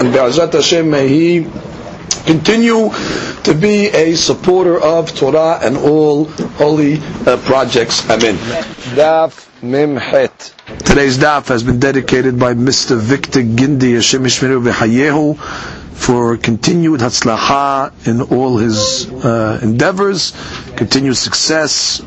and Be'ezat Hashem may he continue to be a supporter of Torah and all holy uh, projects. Amen. Daf Memchet. Today's daf has been dedicated by Mr. Victor Gindi Hashem Yishmeru v'Hayehu for continued hatzlacha in all his uh, endeavors, continued success,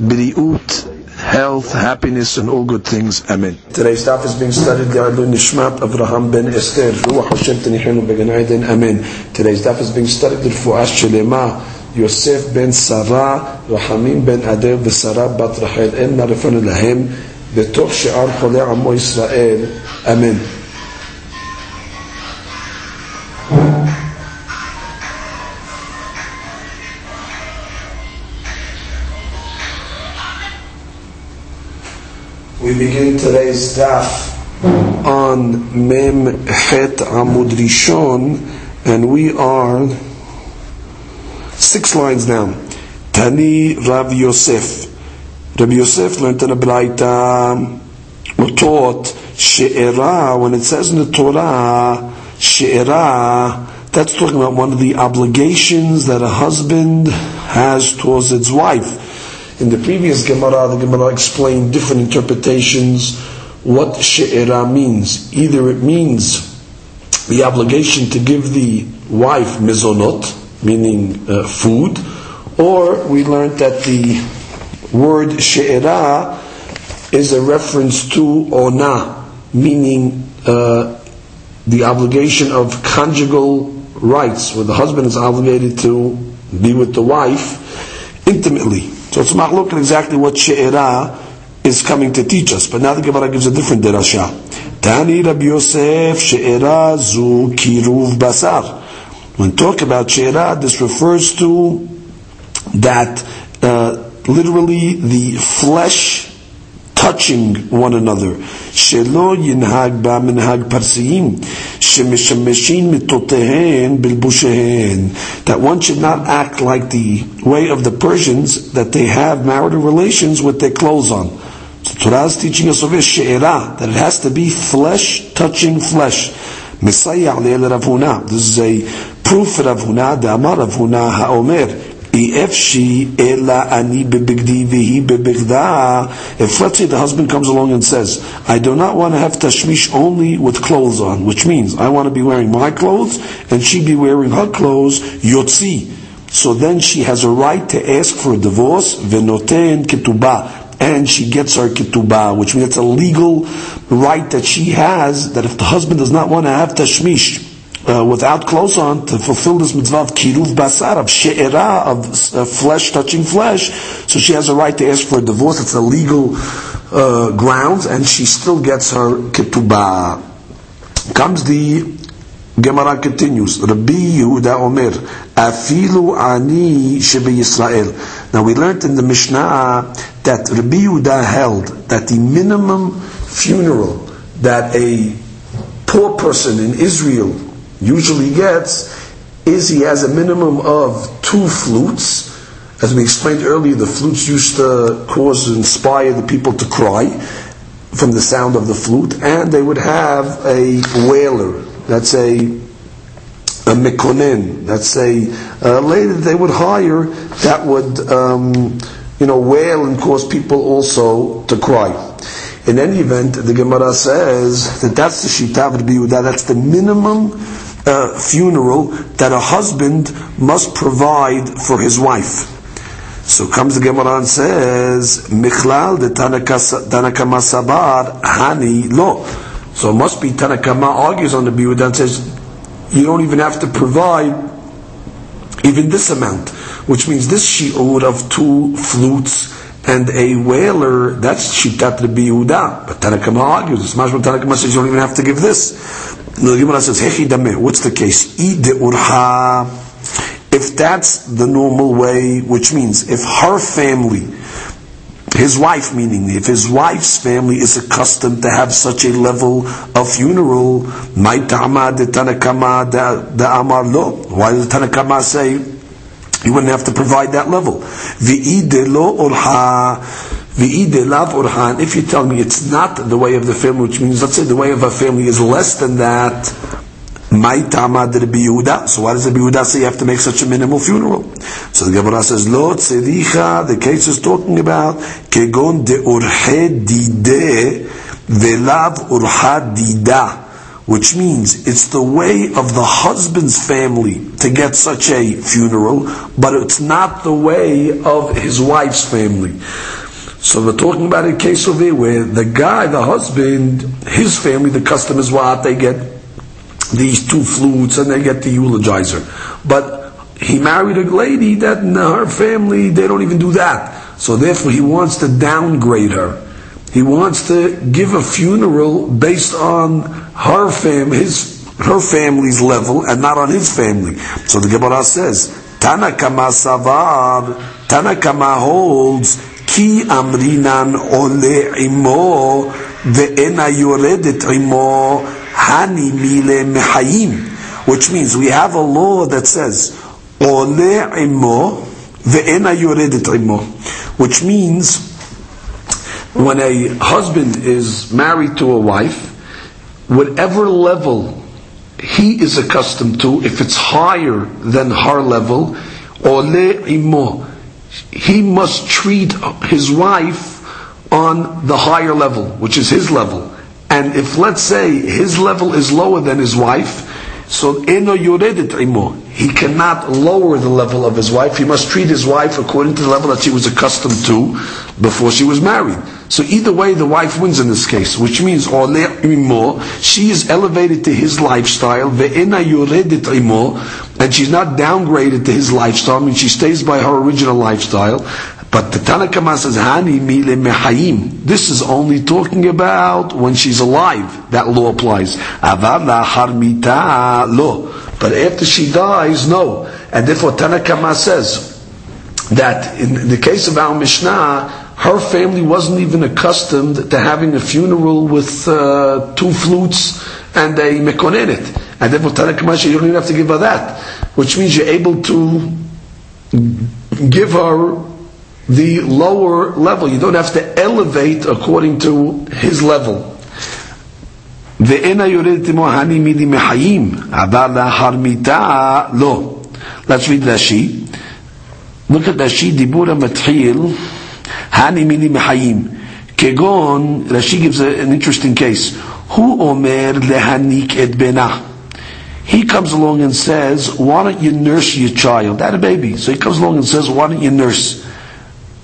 biriut, health, happiness, and all good things. Amen. Today's daf is being studied the Ardu Nishmat Avraham ben Esther. Ruach Hashem Tanihenu Began Eden. Amen. Today's daf is being studied the Fuash Shelema. Yosef ben Sarah, Rahamim ben Ader ושרה בת רחל, אין מערפנו להם, בתוך שאר חולי עמו ישראל. אמן. We begin today's daf on Mem Het Amud Rishon, and we are six lines down. Tani Rav Yosef. Rabbi Yosef learned in a Braita, taught, She'era, when it says in the Torah, She'era, that's talking about one of the obligations that a husband has towards his wife. In the previous Gemara, the Gemara explained different interpretations what she'era means. Either it means the obligation to give the wife mizonot, meaning uh, food, or we learned that the word she'era is a reference to ona, meaning uh, the obligation of conjugal rights, where the husband is obligated to be with the wife intimately. So it's machlok exactly what she'era is coming to teach us. But now the Gemara gives a different derasha. Tani Rabbi Yosef she'era zu kiruv basar. When talk about she'era, this refers to that uh, literally the flesh touching one another. Shelo yinhag ba minhag parsiyim shemishameshin mitotehen bilbushehen. That one should not act like the way of the Persians that they have marital relations with their clothes on. So Torah is teaching us over she'era that it has to be flesh touching flesh. This is a proof for Rav Huna. The Amar Rav Huna ha'omer. If let's say the husband comes along and says, I do not want to have tashmish only with clothes on, which means I want to be wearing my clothes and she be wearing her clothes, yotzi. So then she has a right to ask for a divorce, venoten ketubah, and she gets her ketubah, which means it's a legal right that she has, that if the husband does not want to have tashmish, uh, without clothes on to fulfill this mitzvah of kiruv basar of she'era of uh, flesh touching flesh. So she has a right to ask for a divorce. It's a legal uh, grounds, and she still gets her ketubah. Comes the Gemara continues. Rabbi Yehuda Omer, afilu ani shebe Yisrael. Now we learned in the Mishnah that Rabbi Yehuda held that the minimum funeral that a poor person in Israel usually gets is he has a minimum of two flutes. As we explained earlier, the flutes used to cause and inspire the people to cry from the sound of the flute, and they would have a wailer. That's a a mikonin. That's a, a lady that they would hire that would um, you know wail and cause people also to cry. In any event, the Gemara says that that's the shita of Rabbi. That's the minimum uh, funeral that a husband must provide for his wife. So comes the Gemara and says, Michlal de Tanakama Sabar Hani Lo. So it must be Tanakama argues on the Biudah and says, you don't even have to provide even this amount, which means this shi'ur of two flutes and a wailer, that's Shitat Rabbi Yehuda. But Tanakama argues, it's Mashma Tanakama says you don't even have to give this. The Gemara says, Hechi. What's the case? Ide urha. If that's the normal way, which means if her family, his wife meaning, if his wife's family is accustomed to have such a level of funeral, de tanakama da amar lo. Why does Tanakama say you wouldn't have to provide that level? V'ide lo urha. Urhan, if you tell me it's not the way of the family, which means, let's say the way of a family is less than that, my tamad Yehuda. So why does the Yehuda say you have to make such a minimal funeral? So the Gemara says, Lo tzedicha, the case is talking about, kegon de urhe dide, velav urha dida. Which means it's the way of the husband's family to get such a funeral, but it's not the way of his wife's family. So we're talking about a case over here where the guy, the husband, his family, the customers, what they get these two flutes and they get the eulogizer. But he married a lady that in her family they don't even do that. So therefore he wants to downgrade her. He wants to give a funeral based on her fam his her family's level and not on his family. So the Gemara says, Tanakama Savar, Tanakama holds כי אמרינן עולה עמו ואינה יורדת עמו hani mile mehayim which means we have a law that says ole imo ve'ena yoredet imo which means when a husband is married to a wife whatever level he is accustomed to if it's higher than her level ole imo he must treat his wife on the higher level, which is his level. And if let's say his level is lower than his wife, so eno imo. He cannot lower the level of his wife. He must treat his wife according to the level that she was accustomed to before she was married. So either way, the wife wins in this case, which means. She is elevated to his lifestyle, and she's not downgraded to his lifestyle. I mean, she stays by her original lifestyle. But the Tanakama says, Hani mile mehayim. This is only talking about when she's alive. That law applies. Harmita. But after she dies, no. And therefore Tanakama says that in the case of our Mishnah, her family wasn't even accustomed to having a funeral with uh, two flutes and a mekonenet. And therefore Tanakama says, you don't even have to give her that. Which means you're able to give her the lower level. You don't have to elevate according to his level. ואין היורד עמו הני מידי מחיים, אבל לאחר מיתה לא. Let's read Rashi. Look at Rashi, דיבור המתחיל, Hani mini mehayim. Kegon, Rashi gives a, an interesting case. Who omer lehanik et benah? He comes along and says, why don't you nurse your child? That a baby. So he comes along and says, why don't you nurse?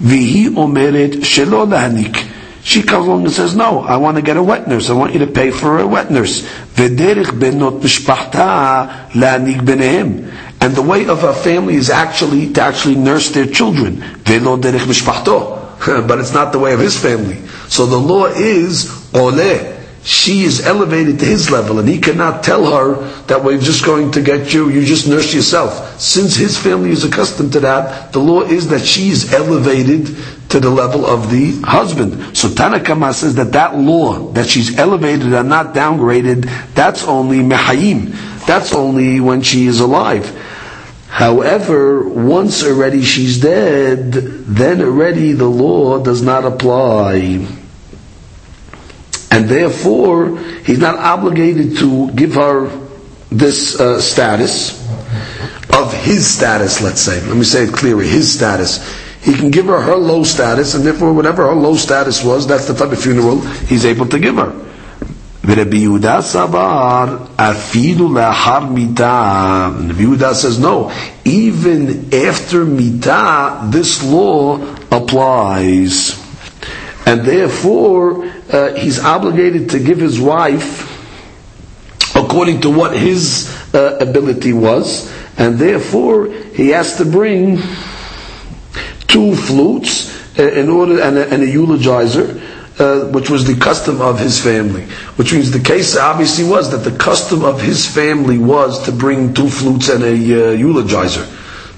Vihi omeret shelo lehanik. She comes along and says, no, I want to get a wet nurse. I want you to pay for a wet nurse. V'derich benot mishpachta lehanik benehem. And the way of a family is actually to actually nurse their children. Velo derich mishpachto. But it's not the way of his family. So the law is oleh she is elevated to his level and he cannot tell her that we're just going to get you, you just nurse yourself. Since his family is accustomed to that, the law is that she is elevated to the level of the husband. So Tanakama says that that law, that she's elevated and not downgraded, that's only mehayim. That's only when she is alive. However, once already she's dead, then already the law does not apply and therefore he's not obligated to give her this uh, status of his status. Let's say, let me say it clearly, his status. He can give her her low status, and therefore whatever her low status was, that's the type of funeral he's able to give her. ורבי יהודה סבר, אפילו לאחר מיתה, Rabbi Yehuda says no, even after mita, this law applies. And therefore, uh, he's obligated to give his wife according to what his uh, ability was, and therefore he has to bring two flutes uh, in order and a, and a eulogizer uh, which was the custom of his family. Which means the case obviously was that the custom of his family was to bring two flutes and a uh, eulogizer.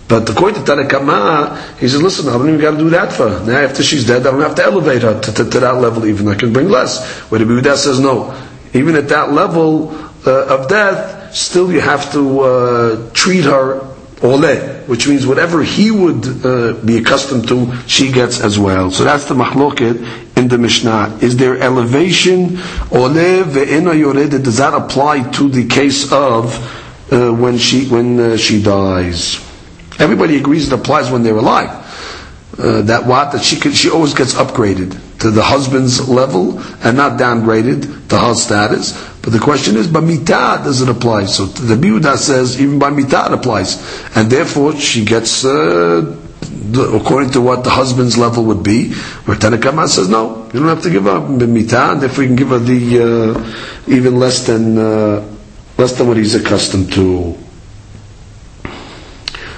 But according to Tanakama, he says, listen, I don't even got to do that for her. Now after she's dead, I don't have to elevate her to, to, to that level even. I can bring less. Where the Yehuda says no. Even at that level uh, of death, still you have to uh, treat her ole, which means whatever he would uh, be accustomed to, she gets as well. So that's the mahloket in the Mishnah. Is there elevation ole ve'ena yoredet? Does that apply to the case of uh, when she when uh, she dies? Everybody agrees it applies when they're alive. Uh, that what that she could, she always gets upgraded to the husband's level and not downgraded to her status. But the question is, by mitah does it apply? So the Biuda says even it applies, and therefore she gets. Uh, according to what the husband's level would be, where Tanakama says no, you don't have to give up mitah, and therefore you can give her the uh, even less than uh, less than what he's accustomed to.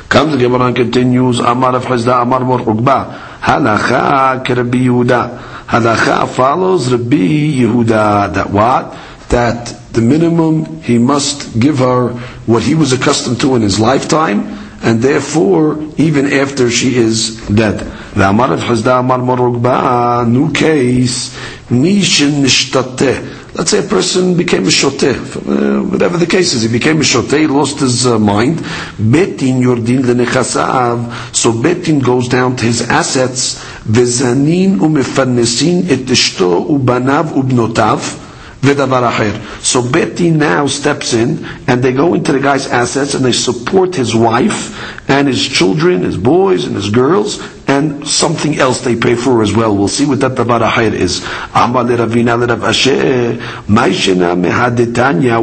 Comes the Gemara and continues, Amar of Chisda, Amar Mor Halacha Rabbi Yehuda. Halacha follows Rabbi Yehuda, that what? That the minimum he must give her what he was accustomed to in his lifetime, and therefore, even after she is dead. Chisda, Amar Mor Ugba, new case, Nishtateh. Let's say a person became a shoteh, whatever the case is, he became a shoteh, he lost his uh, mind. Beit Din yordin lenechasav, so Beit Din goes down to his assets. Umefarnesin et ishto ubanav ubnotav. So Betty now steps in and they go into the guy's assets and they support his wife and his children, his boys and his girls, and something else they pay for as well. We'll see what that davar ahir is.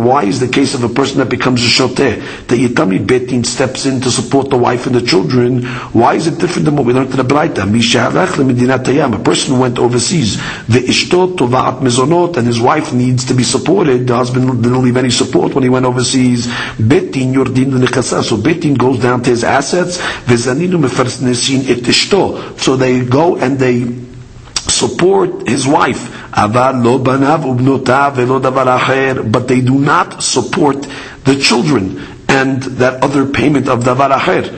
Why is the case of a person that becomes a shoteh? The Yitami Beit Din steps in to support the wife and the children. Why is it different than what we learned in the Braita? A person went overseas. And his wife needs to be supported. The husband didn't leave any support when he went overseas. Beit Din So Beit Din goes down to his assets. Vezaninu mefarnesin et so they go and they support his wife. But they do not support the children and that other payment of davar acher.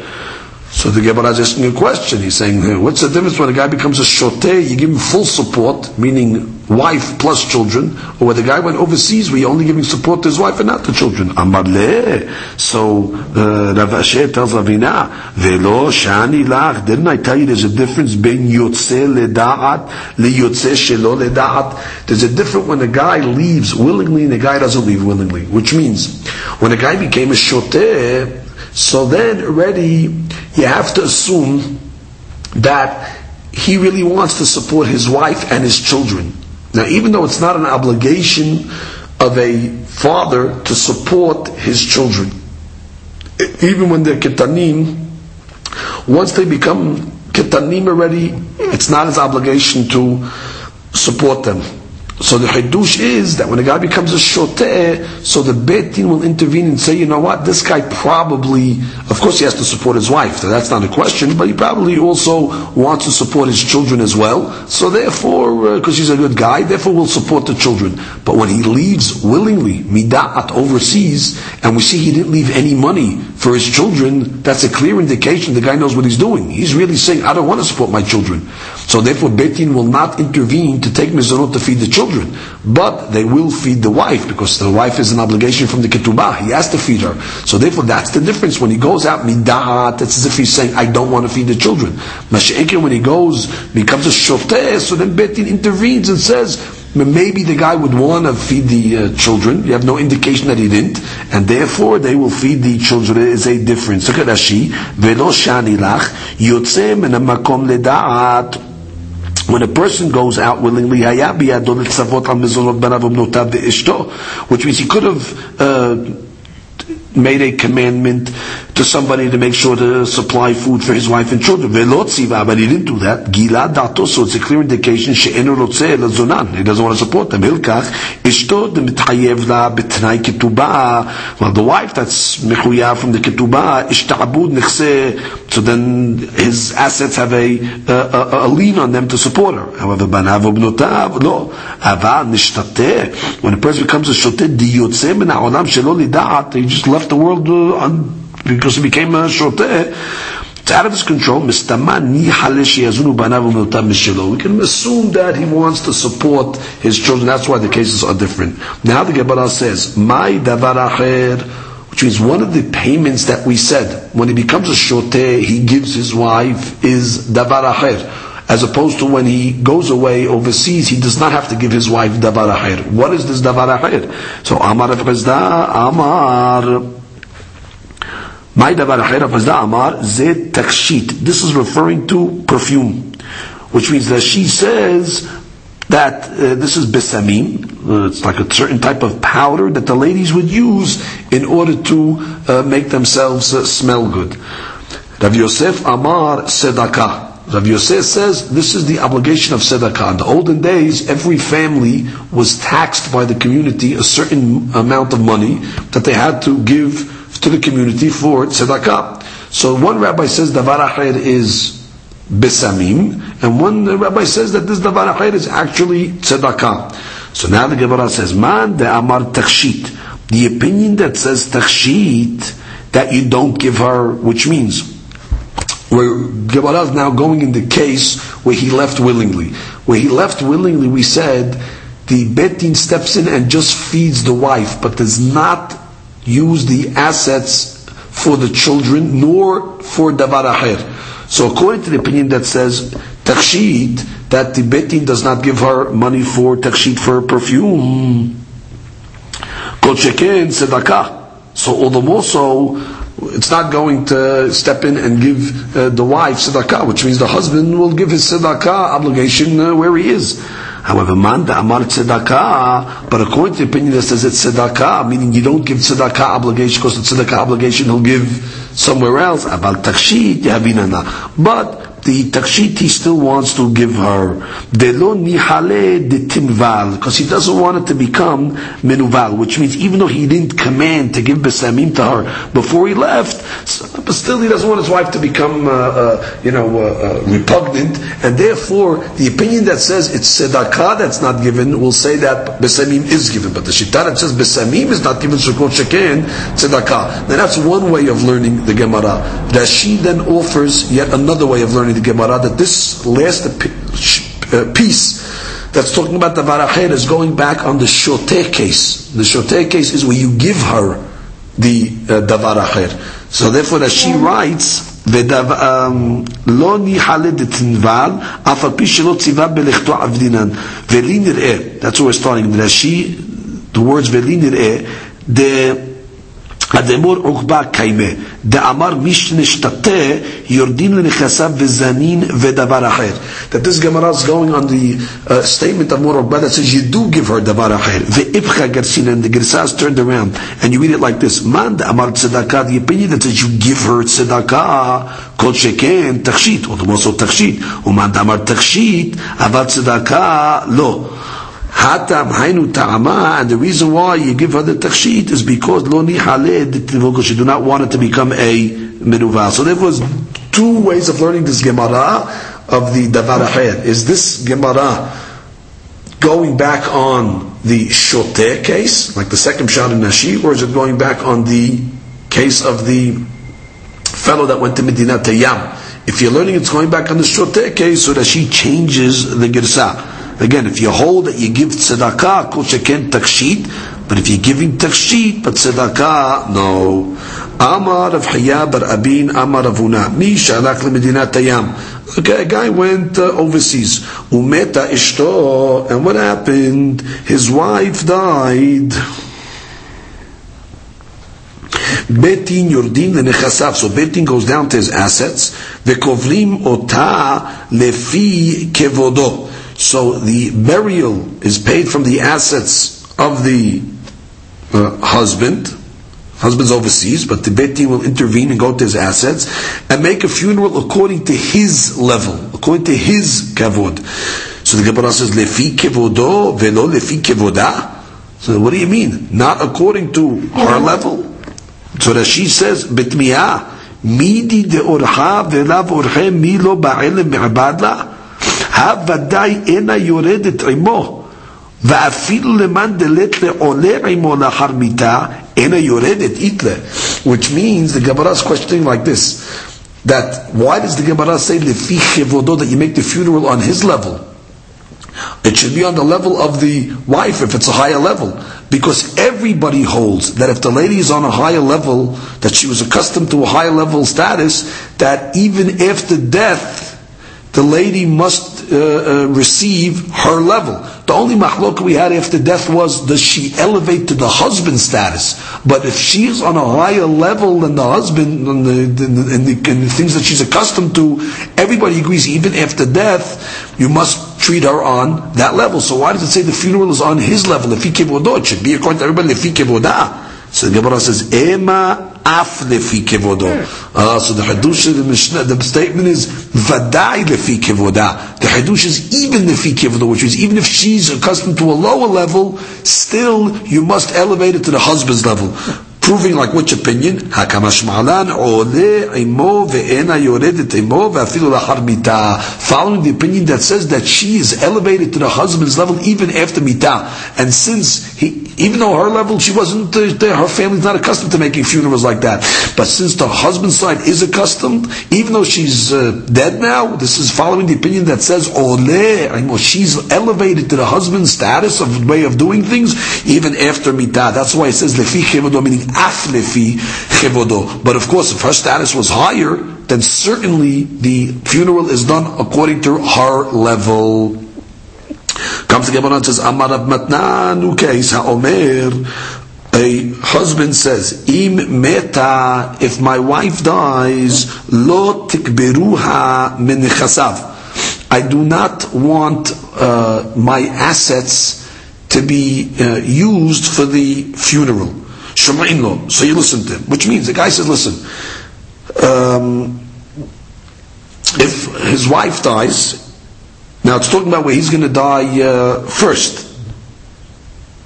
So the Gemara is asking a question. He's saying, what's the difference when a guy becomes a shoteh, you give him full support, meaning wife plus children, or when the guy went overseas, we only giving support to his wife and not the children. Amarle. So uh, Rav Ashi tells Ravina, Velo shani lach. Didn't I tell you there's a difference between yotze leda'at liyotze shelo leda'at? There's a difference when a guy leaves willingly and a guy doesn't leave willingly. Which means, when a guy became a shoteh, so then already you have to assume that he really wants to support his wife and his children. Now, even though it's not an obligation of a father to support his children, even when they're ketanim, once they become ketanim already, it's not his obligation to support them. So the Hidush is that when a guy becomes a shoteh, so the Beit Din will intervene and say, you know what, this guy probably, of course he has to support his wife, that's not a question, but he probably also wants to support his children as well. So therefore, because uh, he's a good guy, therefore we'll support the children. But when he leaves willingly, mida'at overseas, and we see he didn't leave any money for his children, that's a clear indication the guy knows what he's doing. He's really saying, I don't want to support my children. So therefore, Beit Din will not intervene to take mizanot to feed the children children. But they will feed the wife because the wife is an obligation from the ketubah. He has to feed her. So therefore, that's the difference. When he goes out midat, it's as if he's saying, "I don't want to feed the children." Mashiach, when he goes becomes a shoteh, so then Beit Din intervenes and says. Maybe the guy would want to feed the uh, children. You have no indication that he didn't, and therefore they will feed the children. There is a difference. Look at Rashi. Shani lach ledaat when a person goes out willingly, which means he could have uh, made a commandment to somebody to make sure to supply food for his wife and children. But he didn't do that. Dato, so it's a clear indication she'enu. He doesn't want to support them. Hilkach, ishto. Well, the wife that's mechuya from the ketubah, ishtabud nechse, so then his assets have a, a, a, lien on them to support her. However, banav ubnotav, no. When a person becomes a shoteh, diyotze min ha'olam shelo lidat, he just left the world uh, because he became a shoteh, it's out of his control. We can assume that he wants to support his children. That's why the cases are different. Now the Gemara says, "My davar acher," which means one of the payments that we said when he becomes a shoteh, he gives his wife is davar acher. As opposed to when he goes away overseas, he does not have to give his wife davar acher. What is this davar acher? So Amar Amar. My davar amar This is referring to perfume, which means that she says that uh, this is besamim. Uh, it's like a certain type of powder that the ladies would use in order to uh, make themselves uh, smell good. Rav Yosef Amar tzedakah. Rav Yosef says this is the obligation of tzedakah. In the olden days, every family was taxed by the community a certain amount of money that they had to give to the community for tzedakah. So one rabbi says davar acher is besamim, and one rabbi says that this davar acher is actually tzedakah. So now the Gemara says, man de amar takshit. The opinion that says takshit, that you don't give her, which means, where Gemara is now going in the case where he left willingly. Where he left willingly, we said, the Beit Din steps in and just feeds the wife, but does not use the assets for the children, nor for davar acher. So according to the opinion that says takshit, that the Beit Din does not give her money for takshit for perfume, kol sheken tzedakah. So all the more so, it's not going to step in and give uh, the wife tzedakah, which means the husband will give his tzedakah obligation uh, where he is. However, man manda amar tzedakah, but according to the opinion that says it's tzedakah, meaning you don't give tzedakah obligation because the tzedakah obligation he'll give somewhere else. About takshit yavinana. But the takshit he still wants to give her. Delo nihale de tinval, because he doesn't want it to become menuval, which means even though he didn't command to give besamim to her before he left, but still he doesn't want his wife to become, uh, uh, you know, uh, uh repugnant, and therefore the opinion that says it's tzedakah that's not given will say that besamim is given, but the shita that says besamim is not given shukot sheken tzedakah. Now that's one way of learning the Gemara. That she then offers yet another way of learning the Gemara that this last uh, piece that's talking about the Varacher is going back on the Shoteh case. The Shoteh case is where you give her the uh, Davar Acher. So therefore that she writes, לא ניחלה דתנבל, אף על פי שלא ציווה בלכתו עבדינן. ולי נראה, that's where we're starting, Rashi, the words ולי נראה, the הדאמור עוקבה קיימה, דאמר משנשתתה יורדין לנכסיו וזנין ודבר אחר. That this Gemara is going on the uh, statement of Mor that says you do give her דבר אחר. ואיפכה גרסין, and the Gersa is turned around, and you read it like this, man דאמר צדקה, the opinion that says you give her צדקה, כל שכן תכשיט, או also תכשיט, ומן דאמר תכשיט, אבל צדקה לא. Hatam hainu ta'ama, and the reason why you give her the takshit is because lo because you do not want it to become a menuva. So there was two ways of learning this Gemara of the davar aher. Is this Gemara going back on the shoteh case, like the second shot in Nashi, or is it going back on the case of the fellow that went to Medina Tayyam? If you're learning it's going back on the shoteh case, so that she changes the girsa. Again, if you hold that you give tzedakah, kol sheken takshit, but if you're giving takshit, but tzedakah, no. Amar of Hayya bar Abin, Amar of mi shalak lemedinat tayam. Okay, a guy went uh, overseas. Umeta ishto, and what happened? His wife died. Beit Din yordin lenechasav. So Beit Din goes down to his assets. Vekovlim ota lefi kevodo. So the burial is paid from the assets of the uh, husband, husband's overseas, but the Bet Din will intervene and go to his assets and make a funeral according to his level, according to his kavod. So the Gemara says, Lefi kevodo velo lefi kevoda. So what do you mean? Not according to her level? So that she says, Betmiah, midi de orha velav orhe milo ba'elem me'abad la. הוודאי אינה יורדת עמו, ואפילו למאן דלת לעולה עמו לאחר מיתה, אינה יורדת איתלה. Which means, the Gemara is questioning like this, that why does the Gemara say לפי כבודו, that you make the funeral on his level? It should be on the level of the wife if it's a higher level. Because everybody holds that if the lady is on a higher level, that she was accustomed to a higher level status, that even after death, the lady must uh, uh, receive her level. The only mahlok we had after death was does she elevate to the husband status? But if she's on a higher level than the husband and the, the, the, the, things that she's accustomed to, everybody agrees even after death, you must treat her on that level. So why does it say the funeral is on his level? If he it should be according to everybody. If he so the Gemara says, Ema af lefi kevodo. Uh, so the Hadush of the Mishnah, the statement is, Vadai lefi kevoda. The Hadush is even lefi kevodo, which is even if she's accustomed to a lower level, still you must elevate it to the husband's level. Proving like which opinion? Imo imo. Following the opinion that says that she is elevated to the husband's level even after mita. And since he, even though her level, she wasn't uh, there, her family's not accustomed to making funerals like that. But since the husband's side is accustomed, even though she's uh, dead now, this is following the opinion that says ole, she's elevated to the husband's status of way of doing things even after mita. That's why it says meaning af lefi chevodo. But of course, if her status was higher, then certainly the funeral is done according to her level. Comes the Gemara and says, Amar Matnan case ha'omer, a husband says, Im meta, if my wife dies, lo tikberuha min I do not want uh, my assets to be uh, used for the funeral. So you listen to him. Which means the guy says, listen, um, if his wife dies, now it's talking about where he's going to die uh, first.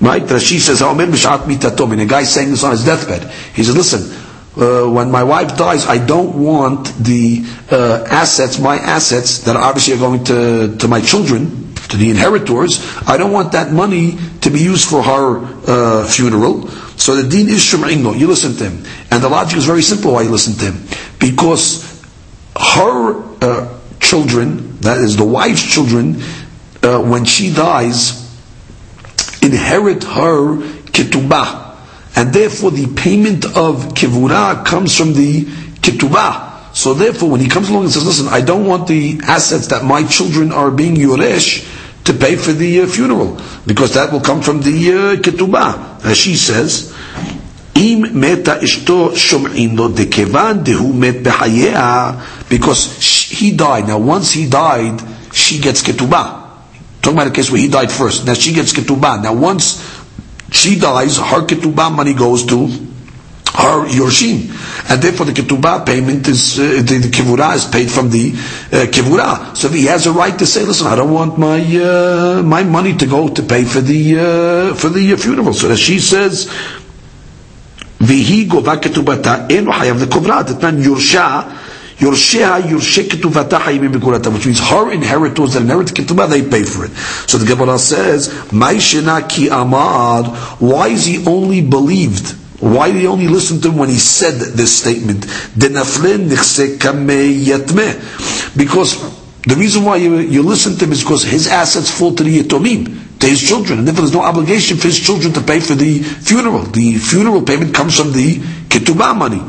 Right? Rashi says, and the guy saying this on his deathbed. He says, listen, uh, when my wife dies, I don't want the uh, assets, my assets that obviously are going to, to my children, to the inheritors, I don't want that money to be used for her uh, funeral. So the deen is shum'ingo. You listen to him. And the logic is very simple why you listen to him. Because her uh, children, that is the wife's children, uh, when she dies, inherit her ketubah. And therefore the payment of kivura comes from the ketubah. So therefore when he comes along and says, listen, I don't want the assets that my children are being yuresh, to pay for the uh, funeral because that will come from the uh, ketubah. As she says, אם מתה אשתו שומעים לו דכיוון דהוא מת בחייה because he died. Now once he died, she gets ketubah. Talking about a case where he died first. Now she gets ketubah. Now once she dies, her ketubah money goes to her Yorshim. And therefore the ketubah payment is, uh, the, the kivura is paid from the uh, kivura. So he has a right to say, listen, I don't want my, uh, my money to go to pay for the, uh, for the uh, funeral. So as she says, והיא גובה כתובתה, אין לו חייב לקוברה, דתנן יורשה, יורשיה יורשה כתובתה חייבים בגבולתה, which means her inheritors that inherit ketubah, they pay for it. So the Gemara says, מה ישנה כי אמר, why is he only believed? Why did he only listen to him when he said this statement? Because the reason why you, you listen to him is because his assets fall to the yatomim, to his children, and therefore there's no obligation for his children to pay for the funeral. The funeral payment comes from the ketubah money.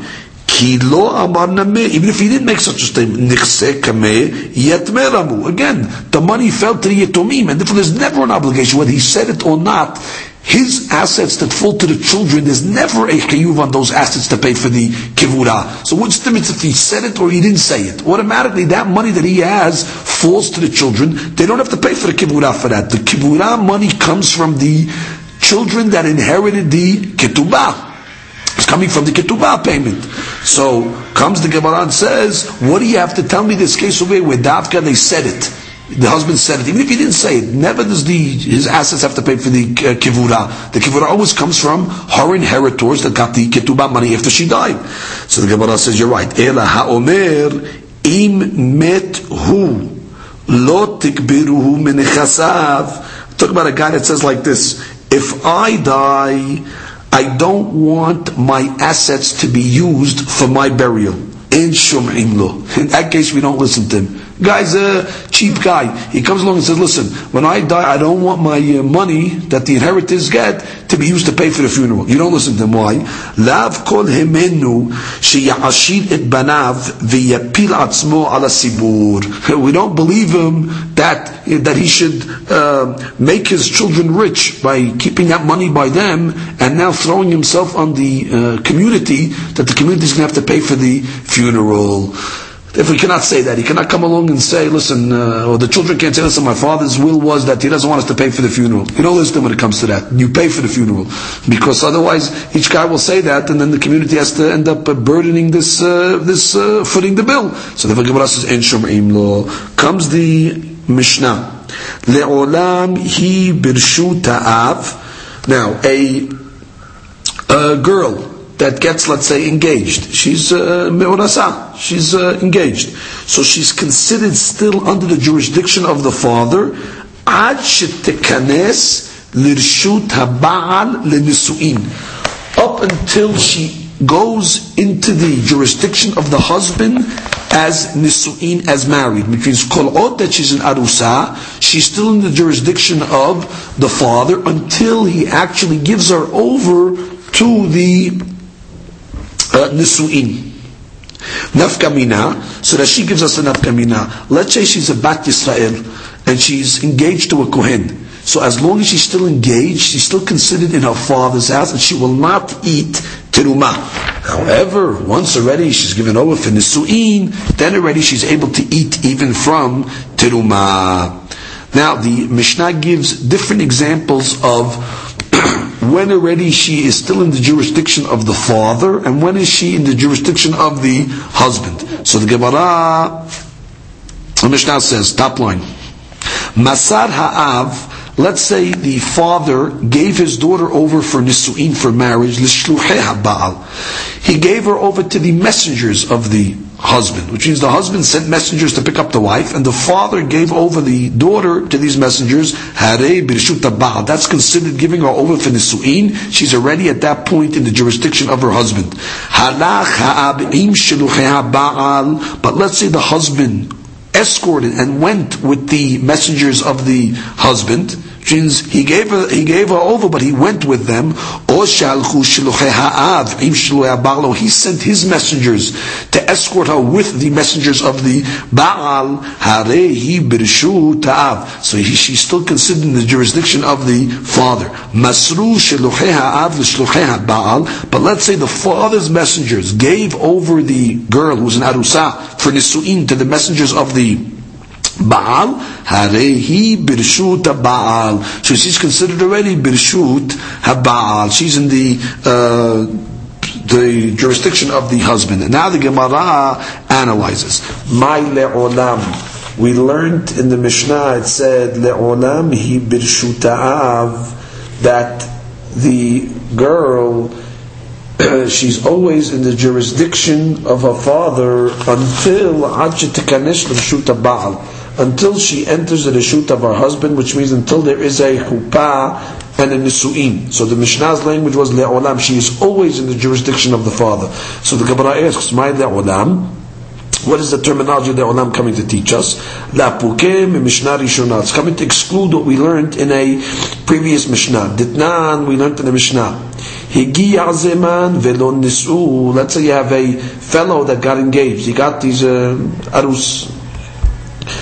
Even if he didn't make such a statement, again, the money fell to the yatomim, and therefore there's never an obligation, whether he said it or not, his assets that fall to the children, there's never a chiyuv on those assets to pay for the kivura. So what's the difference if he said it or he didn't say it? Automatically, that money that he has falls to the children. They don't have to pay for the kivura for that. The kivura money comes from the children that inherited the ketubah. It's coming from the ketubah payment. So comes the Gemara and says, what do you have to tell me this case over here where Davka they said it? The husband said it, even if he didn't say it. Never does the his assets have to pay for the uh, kivura. The kivura always comes from her inheritors that got the ketubah money after she died. So the Gemara says, you're right. Ela ha'omer im met hu lo tikbiruhu menechasav. Talk about a guy that says like this: If I die, I don't want my assets to be used for my burial. In shum'im. In that case, we don't listen to him. Guy's a cheap guy. He comes along and says, listen, when I die, I don't want my uh, money that the inheritors get to be used to pay for the funeral. You don't listen to him. Why? We don't believe him that, that he should uh, make his children rich by keeping that money by them and now throwing himself on the uh, community that the community is going to have to pay for the funeral. If we cannot say that, he cannot come along and say, listen, uh, or the children can't say, listen, my father's will was that he doesn't want us to pay for the funeral. You don't listen when it comes to that. You pay for the funeral. Because otherwise, each guy will say that, and then the community has to end up uh, burdening this, uh, this, uh, footing the bill. So the Gemara says, in Shum'im law. Comes the Mishnah. Le'olam hi birshu ta'av. Now, a, a girl, that gets, let's say, engaged. She's uh, me'orasa. She's uh, engaged. So she's considered still under the jurisdiction of the father. Up until she goes into the jurisdiction of the husband as nisuin, as married, which means kol that she's an arusa, she's still in the jurisdiction of the father until he actually gives her over to the uh, nisuin. Nafkamina, so that she gives us a nafkamina. Let's say she's a Bat Yisrael and she's engaged to a Kohen. So as long as she's still engaged, she's still considered in her father's house and she will not eat teruma. However, once already she's given over for nisuin, then already she's able to eat even from teruma. Now the Mishnah gives different examples of when already she is still in the jurisdiction of the father, and when is she in the jurisdiction of the husband. So the Gemara, the Mishnah says, top line, Masar Ha'av, let's say the father gave his daughter over for nisuin, for marriage, he gave her over to the messengers of the husband, which means the husband sent messengers to pick up the wife, and the father gave over the daughter to these messengers. That's considered giving her over for nisuin. She's already at that point in the jurisdiction of her husband. But let's say the husband escorted and went with the messengers of the husband means he gave her, he gave her over, but he went with them. He sent his messengers to escort her with the messengers of the Baal. So he, she's still considered in the jurisdiction of the father. But let's say the father's messengers gave over the girl who's an arusa for nisuin to the messengers of the Baal, Harehi Birshut Baal. So she's considered already Birshut Baal. She's in the uh, the jurisdiction of the husband. And now the Gemara analyzes. My le'olam. We learned in the Mishnah, it said, le'olam hi birshuta'av, that the girl, she's always in the jurisdiction of her father until ad Baal until she enters the reshut of her husband, which means until there is a chuppah and a nisuin. So the Mishnah's language was le'olam. She is always in the jurisdiction of the father. So the Gemara asks, "My le'olam." What is the terminology the olam coming to teach us? It's coming to exclude what we learned in a previous Mishnah. Ditnan, we learned in the Mishnah. Let's say you have a fellow that got engaged. He got these uh, arus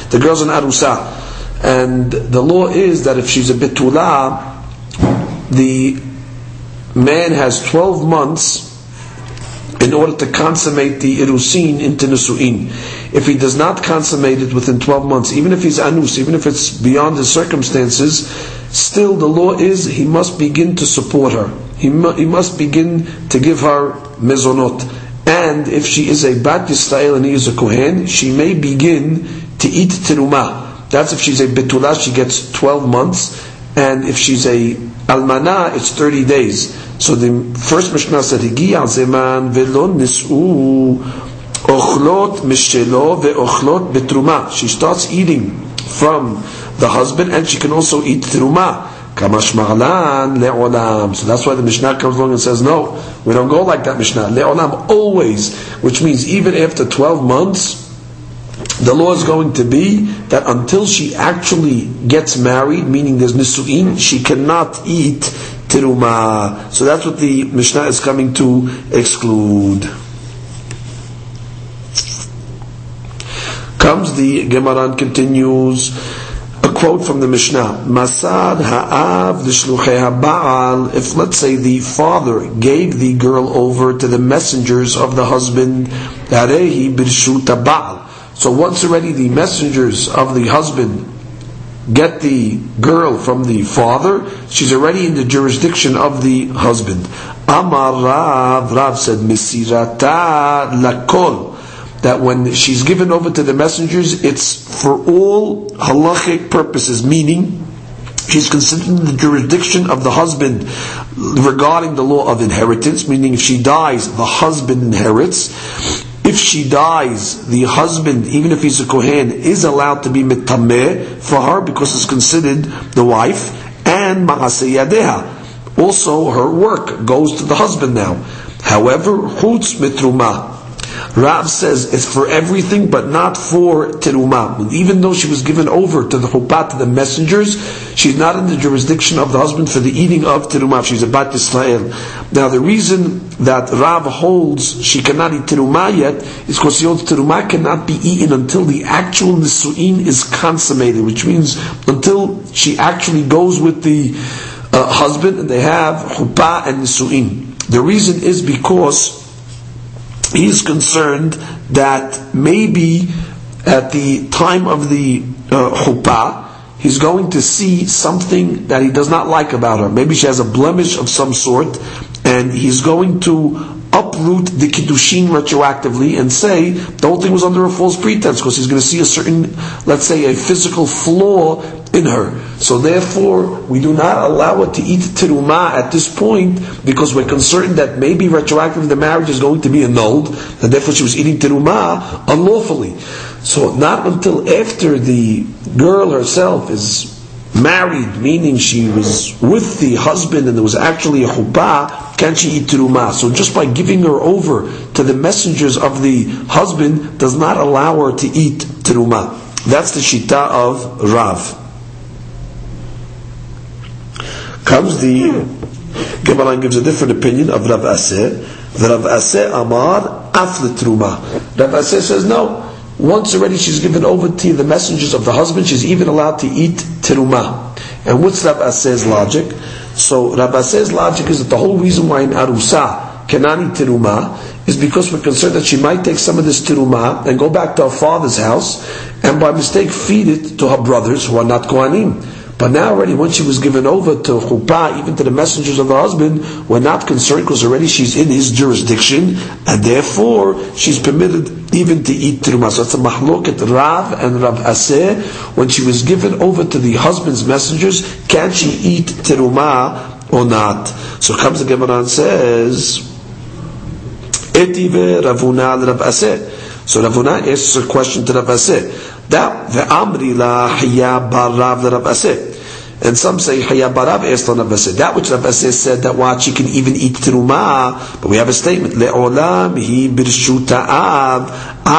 the girl's an arusa. And the law is that if she's a bitula, the man has 12 months in order to consummate the irusin into nisuin. If he does not consummate it within 12 months, even if he's anus, even if it's beyond his circumstances, still the law is he must begin to support her. he, mu- he must begin to give her mezonot. And if she is a bat Yisrael and he is a kohen, she may begin to eat terumah. That's if she's a betula, she gets 12 months. And if she's a almana, it's 30 days. So the first Mishnah said, Higi zeman velon nis'u ochlot mishelo ve'ochlot betruma. She starts eating from the husband and she can also eat le'olam. So that's why the Mishnah comes along and says, no, we don't go like that Mishnah. Le'olam, always. Which means even after 12 months, the law is going to be that until she actually gets married, meaning there's nisu'in, she cannot eat teruma. So that's what the Mishnah is coming to exclude. Comes the Gemara and continues a quote from the Mishnah. Masad ha'av l'shluchei ha'ba'al. If let's say the father gave the girl over to the messengers of the husband, harehi birshut ba'al. So once already the messengers of the husband get the girl from the father, she's already in the jurisdiction of the husband. Amar Rav, Rav said, Misirata lakol that when she's given over to the messengers, it's for all halachic purposes, meaning she's considered in the jurisdiction of the husband regarding the law of inheritance, meaning if she dies, the husband inherits. If she dies, the husband, even if he's a kohen, is allowed to be mitameh for her because it's considered the wife, and ma'aseyadeha. Also, her work goes to the husband now. However, chutz mitruma, Rav says it's for everything, but not for teruma. Even though she was given over to the chuppah, to the messengers, she's not in the jurisdiction of the husband for the eating of teruma. She's a bat Israel. Now, the reason that Rav holds she cannot eat teruma yet is because he holds teruma cannot be eaten until the actual nisuin is consummated, which means until she actually goes with the uh, husband and they have chuppah and nisuin. The reason is because he is concerned that maybe at the time of the uh, chuppah, he's going to see something that he does not like about her. Maybe she has a blemish of some sort, and he's going to uproot the kiddushin retroactively and say the whole thing was under a false pretense because he's going to see a certain, let's say, a physical flaw in her. So therefore, we do not allow her to eat teruma at this point because we're concerned that maybe retroactively the marriage is going to be annulled, and therefore she was eating teruma unlawfully. So not until after the girl herself is married, meaning she was with the husband and there was actually a chuppah, can she eat teruma? So just by giving her over to the messengers of the husband does not allow her to eat teruma. That's the shita of Rav. Comes the Gemara gives a different opinion of Rav Aseh. Rav Aseh Amar Afle Truma. Rav Aseh says no. Once already she's given over to the messengers of the husband, she's even allowed to eat teruma. And what's Rav Aseh's logic? So Rav Aseh's logic is that the whole reason why in Arusa cannot eat teruma is because we're concerned that she might take some of this teruma and go back to her father's house and by mistake feed it to her brothers who are not Kohanim. But now already, once she was given over to chuppah, even to the messengers of the husband, we're not concerned because already she's in his jurisdiction, and therefore she's permitted even to eat teruma. So it's a mahloket Rav and Rav Aseh. When she was given over to the husband's messengers, can she eat teruma or not? So comes the Gemara and says, Etive Rav Huna Rav Aseh. So Rav Huna asks a question to Rav Aseh. That the Amri la Hiya bar Rav Rav Aseh. And some say Hiya bar Rav asked on That which Rav said that what she can even eat teruma, but we have a statement le'olam hi birshuta We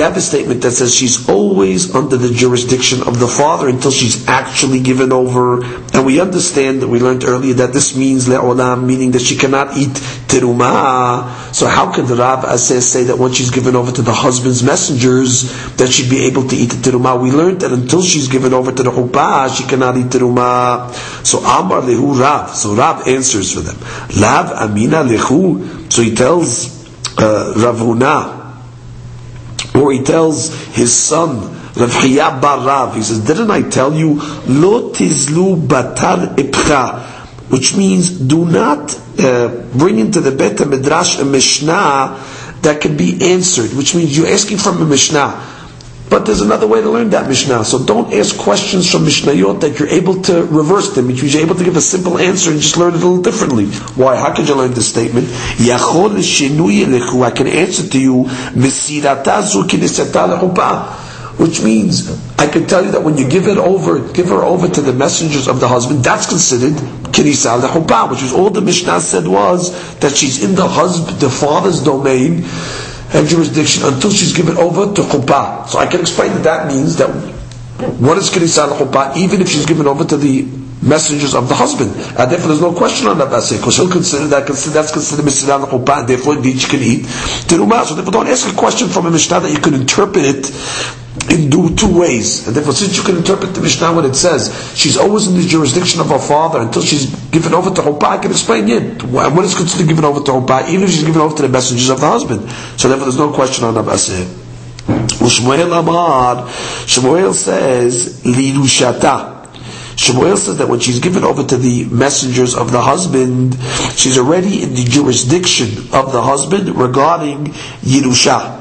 have a statement that says she's always under the jurisdiction of the father until she's actually given over. And we understand that we learned earlier that this means le'olam, meaning that she cannot eat teruma. So how can the Rav Aseh say that once she's given over to the husband's messengers that she'd be able to eat the teruma? We learned that until she's given over to the chuppah, she cannot eat teruma. So Amar lehu Rav. So Rav answers for them. Lav amina lehu. So he tells uh, Rav Huna, or he tells his son Rav Bar Rav. He says, "Didn't I tell you lo tizlu batar ipcha?" which means do not uh, bring into the Bet Midrash a Mishnah that can be answered, which means you're asking from a Mishnah. But there's another way to learn that Mishnah. So don't ask questions from Mishnayot that you're able to reverse them, which you're able to give a simple answer and just learn it a little differently. Why? How could you learn this statement? I can answer to you, which means I can tell you that when you give it over, give her over to the messengers of the husband, that's considered which is all the Mishnah said was that she's in the husband, the father's domain and jurisdiction until she's given over to chuppah. So I can explain that that means that what is kinisa lechupa, even if she's given over to the messengers of the husband. And therefore there's no question on that basket, because he'll consider that that's considered Mishnah Chuppah, and therefore indeed she can eat terumah. So therefore don't ask a question from a Mishnah that you can interpret it in two ways. And therefore, since you can interpret the Mishnah when it says she's always in the jurisdiction of her father until she's given over to Chuppah, I can explain it. What is considered given over to Chuppah, even if she's given over to the messengers of the husband. So therefore, there's no question on Abasir. Shmuel Amar, Shmuel says, Lirushata. Shmuel says that when she's given over to the messengers of the husband, she's already in the jurisdiction of the husband regarding Yerusha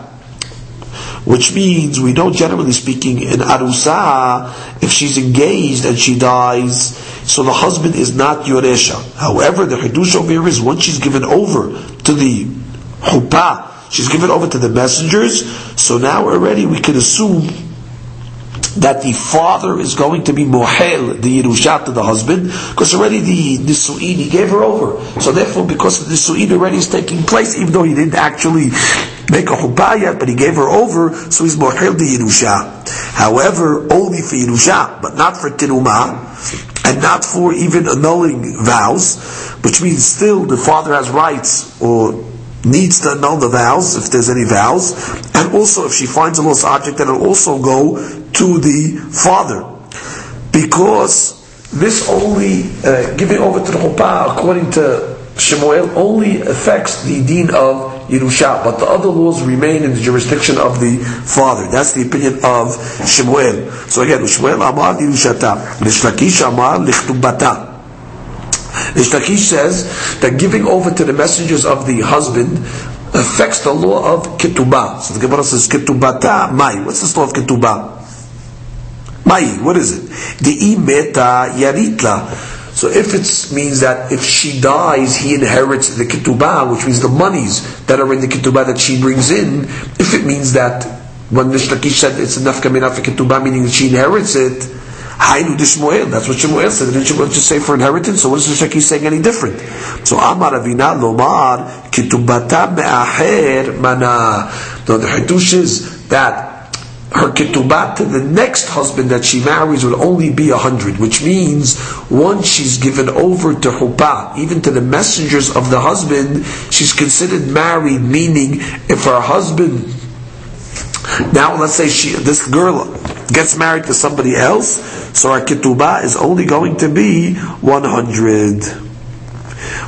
which means we know generally speaking in arusa, if she's engaged and she dies, so the husband is not yoresha. However, the chidush over here is once she's given over to the hupa, she's given over to the messengers, so now already we can assume that the father is going to be mohel, the Yerushat to the husband, because already the Nisu'in, he gave her over. So therefore, because the Nisu'in already is taking place, even though he didn't actually make a chuppah yet, but he gave her over, so he's mohel the Yerusha. However, only for Yerusha, but not for Tirumah, and not for even annulling vows, which means still the father has rights, or needs to annul the vows, if there's any vows, and also if she finds a lost object, then it'll also go to the father. Because this only, uh, giving over to the chuppah, according to Shemuel, only affects the deen of Yerusha, but the other laws remain in the jurisdiction of the father. That's the opinion of Shemuel. So again, Shemuel Amar Yerushata, Nishlakish Amar Lichtubata. Rish Lakish says that giving over to the messengers of the husband affects the law of ketubah. So the Gemara says ketubata mai. What's this law of ketubah? Mai. What is it? The imeta yaritla. So if it means that if she dies, he inherits the ketubah, which means the monies that are in the ketubah that she brings in. If it means that when Ishtakish said it's enough kamina for ketubah, meaning that she inherits it, That's what Shmuel said. Didn't Shmuel just say for inheritance? So what is the Sheki saying any different? So Amar Ravina Lomar Kitubata Me'aher Mana. No, the Hitush is that her ketubah to the next husband that she marries will only be a hundred, which means once she's given over to hupa, even to the messengers of the husband, she's considered married, meaning if her husband now let's say she this girl gets married to somebody else, so our ketubah is only going to be 100.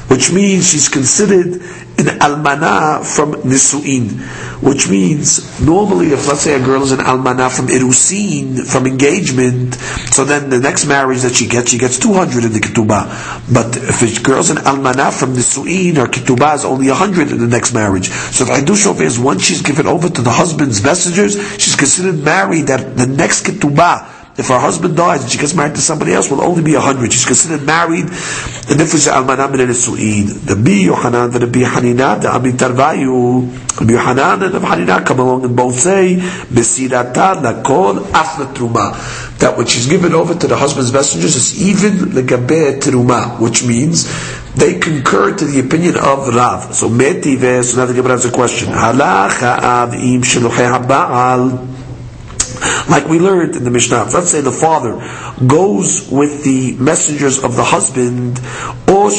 Which means she's considered an almana from nisuin, which means normally if let's say a girl is an almana from irusin, from engagement, so then the next marriage that she gets, she gets 200 in the ketubah. But if a girl's an almana from nisuin, her ketubah is only 100 in the next marriage. So if Hidush is once she's given over to the husband's messengers, she's considered married that the next ketubah if her husband dies and she gets married to somebody else, will only be a hundred. She's considered married. The nifus almana min su'id. The bi Yohanan and the bi Hanina, the Abi Tarvayu, Rabbi Yohanan and Rabbi Hanina come along and both say, Besirata nakol afna truma. That when she's given over to the husband's messengers, is even the gabe truma, which means they concur to the opinion of Rav. So metive, so now the Gemara has a question. Halacha av im sheluchei like we learned in the Mishnah, let's say the father goes with the messengers of the husband, or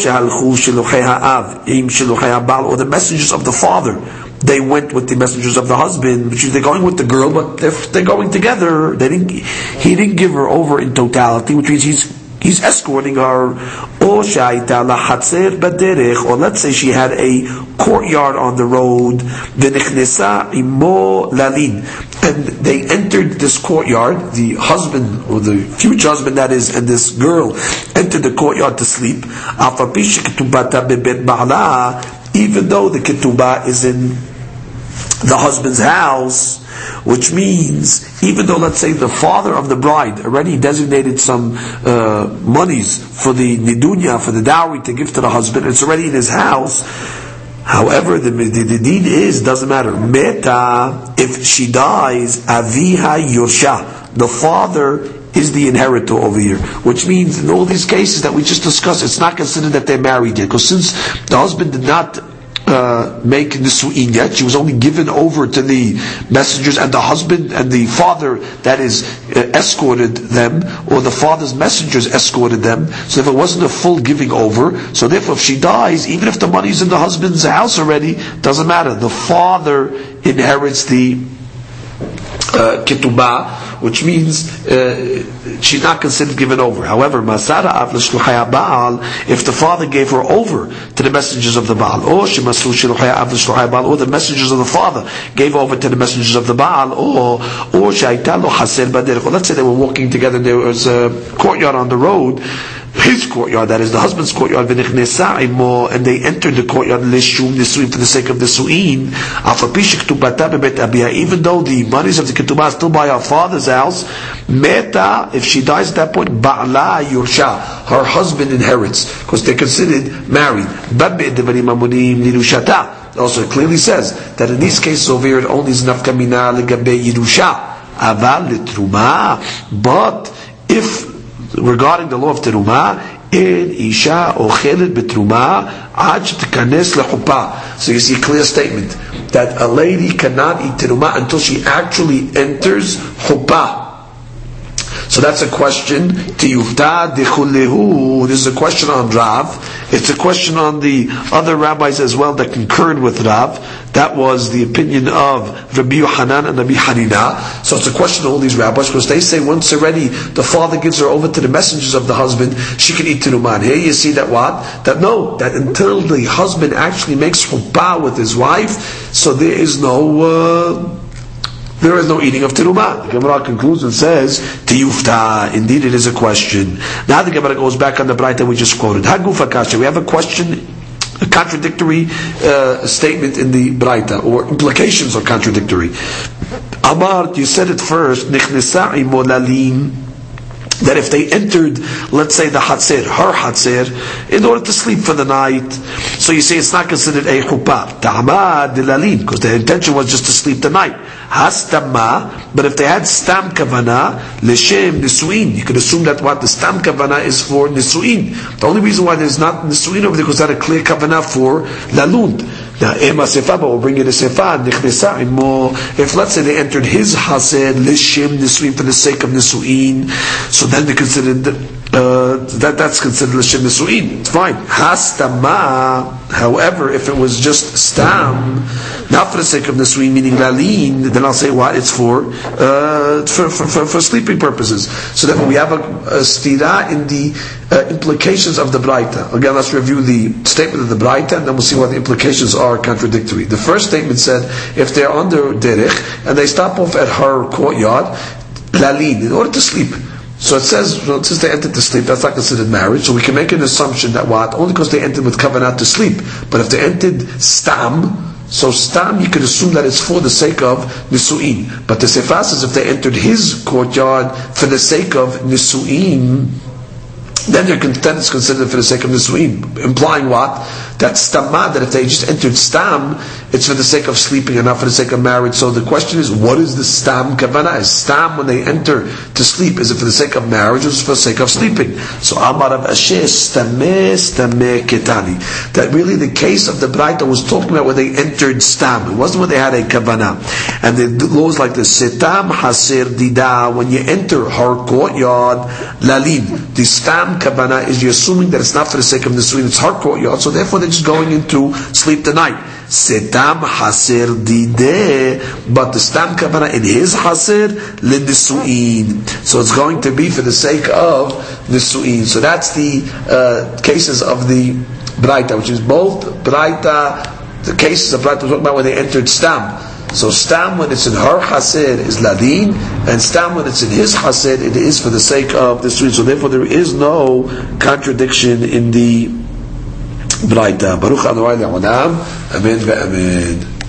the messengers of the father. They went with the messengers of the husband, they're going with the girl, but if they're going together, they didn't, he didn't give her over in totality, which means he's he's escorting her. Or let's say she had a courtyard on the road. And they entered this courtyard, the husband, or the future husband that is, and this girl entered the courtyard to sleep, even though the ketubah is in the husband's house, which means even though let's say the father of the bride already designated some uh, monies for the nidunya, for the dowry to give to the husband, it's already in his house, However, the, the, the deed is, doesn't matter. Meta, if she dies, aviha yursha. The father is the inheritor over here. Which means in all these cases that we just discussed, it's not considered that they're married yet. Because since the husband did not uh, make nisu'in yet. She was only given over to the messengers and the husband and the father that is uh, escorted them, or the father's messengers escorted them. So if it wasn't a full giving over, so therefore if she dies, even if the money's in the husband's house already, doesn't matter. The father inherits the uh, ketubah which means uh, she's not considered given over. However, Masara av Baal, if the father gave her over to the messengers of the Baal, or Baal, or the messengers of the father gave over to the messengers of the Baal, or or let's say they were walking together, there was a courtyard on the road, his courtyard, that is the husband's courtyard, and they entered the courtyard lishum nisuin for the sake of the suin. Even though the monies of the ketubah still by our father's house, meta if she dies at that point, ba'la yursha, her husband inherits because they're considered married. Also, it clearly says that in these cases over here, it only is nafka mina legabe yirusha. Aval litruma, but if regarding the law of teruma, So you see a clear statement that a lady cannot eat teruma until she actually enters chuppah. So that's a question. This is a question on Rav. It's a question on the other rabbis as well that concurred with Rav. That was the opinion of Rabbi Yohanan and Rabbi Hanina. So it's a question of all these rabbis because they say once already the father gives her over to the messengers of the husband, she can eat teruman. Here you see that what? That no, that until the husband actually makes chuppah with his wife, so there is no. Uh, there is no eating of teruma. The Gemara concludes and says, Tiyuvta, indeed it is a question. Now the Gemara goes back on the braita that we just quoted. Hagufa kasha, we have a question, a contradictory uh, statement in the Braita, or implications are contradictory. Amar, you said it first, Nichnesa imolalin that if they entered, let's say the Hatzir, her Hatzir, in order to sleep for the night, so you say it's not considered a Chuppah. Ta'amad dilalin, because their intention was just to sleep the night. But if they had Stam Kavana, Leshem Nisuin, you could assume that what the Stam Kavana is for Nisuin. The only reason why there's not Nisuin over there because that a clear Kavana for Lalund. We'll bring. If let's say they entered his Hased, Lishim Nisuin for the sake of Nisuin, so then they considered uh, that that's considered l'shem nisuin. It's fine. Hastama. However, if it was just stam, not for the sake of nisuin, meaning lalin, then I'll say what it's for, uh, for, for, for, for, sleeping purposes. So that we have a, a stira in the uh, implications of the braita. Again, let's review the statement of the braita, and then we'll see what the implications are contradictory. The first statement said if they're under derech and they stop off at her courtyard, lalin, in order to sleep. So it says, well, since they entered to sleep, that's not considered marriage. So we can make an assumption that what? Only because they entered with kavanah to sleep. But if they entered stam, so stam, you could assume that it's for the sake of nisu'in. But the sefa says if they entered his courtyard for the sake of nisu'in, then their content is considered for the sake of nisu'in. Implying what? That stamad, that if they just entered stam, it's for the sake of sleeping and not for the sake of marriage. So the question is, what is the stam kavana? Is stam when they enter to sleep, is it for the sake of marriage or is it for the sake of sleeping? So Amar Rav Ashi ketani. That really the case of the that was talking about when they entered stam. It wasn't when they had a kavana. And the laws like the setam hasir dida, when you enter her courtyard, lalin. The stam kavana is you assuming that it's not for the sake of the nisuin, it's her courtyard, so therefore they're just going into sleep tonight. night. Setam haser dide, but the stam kavana in his haser l'nisuin. So it's going to be for the sake of nisuin. So that's the uh, cases of the braita, which is both braita, the cases of braita we're talking about when they entered stam. So stam when it's in her hasid is ladin, and stam when it's in his hasid it is for the sake of the street. So therefore there is no contradiction in the Braita. Baruch Adonai Le'olam. Amen ve'amen.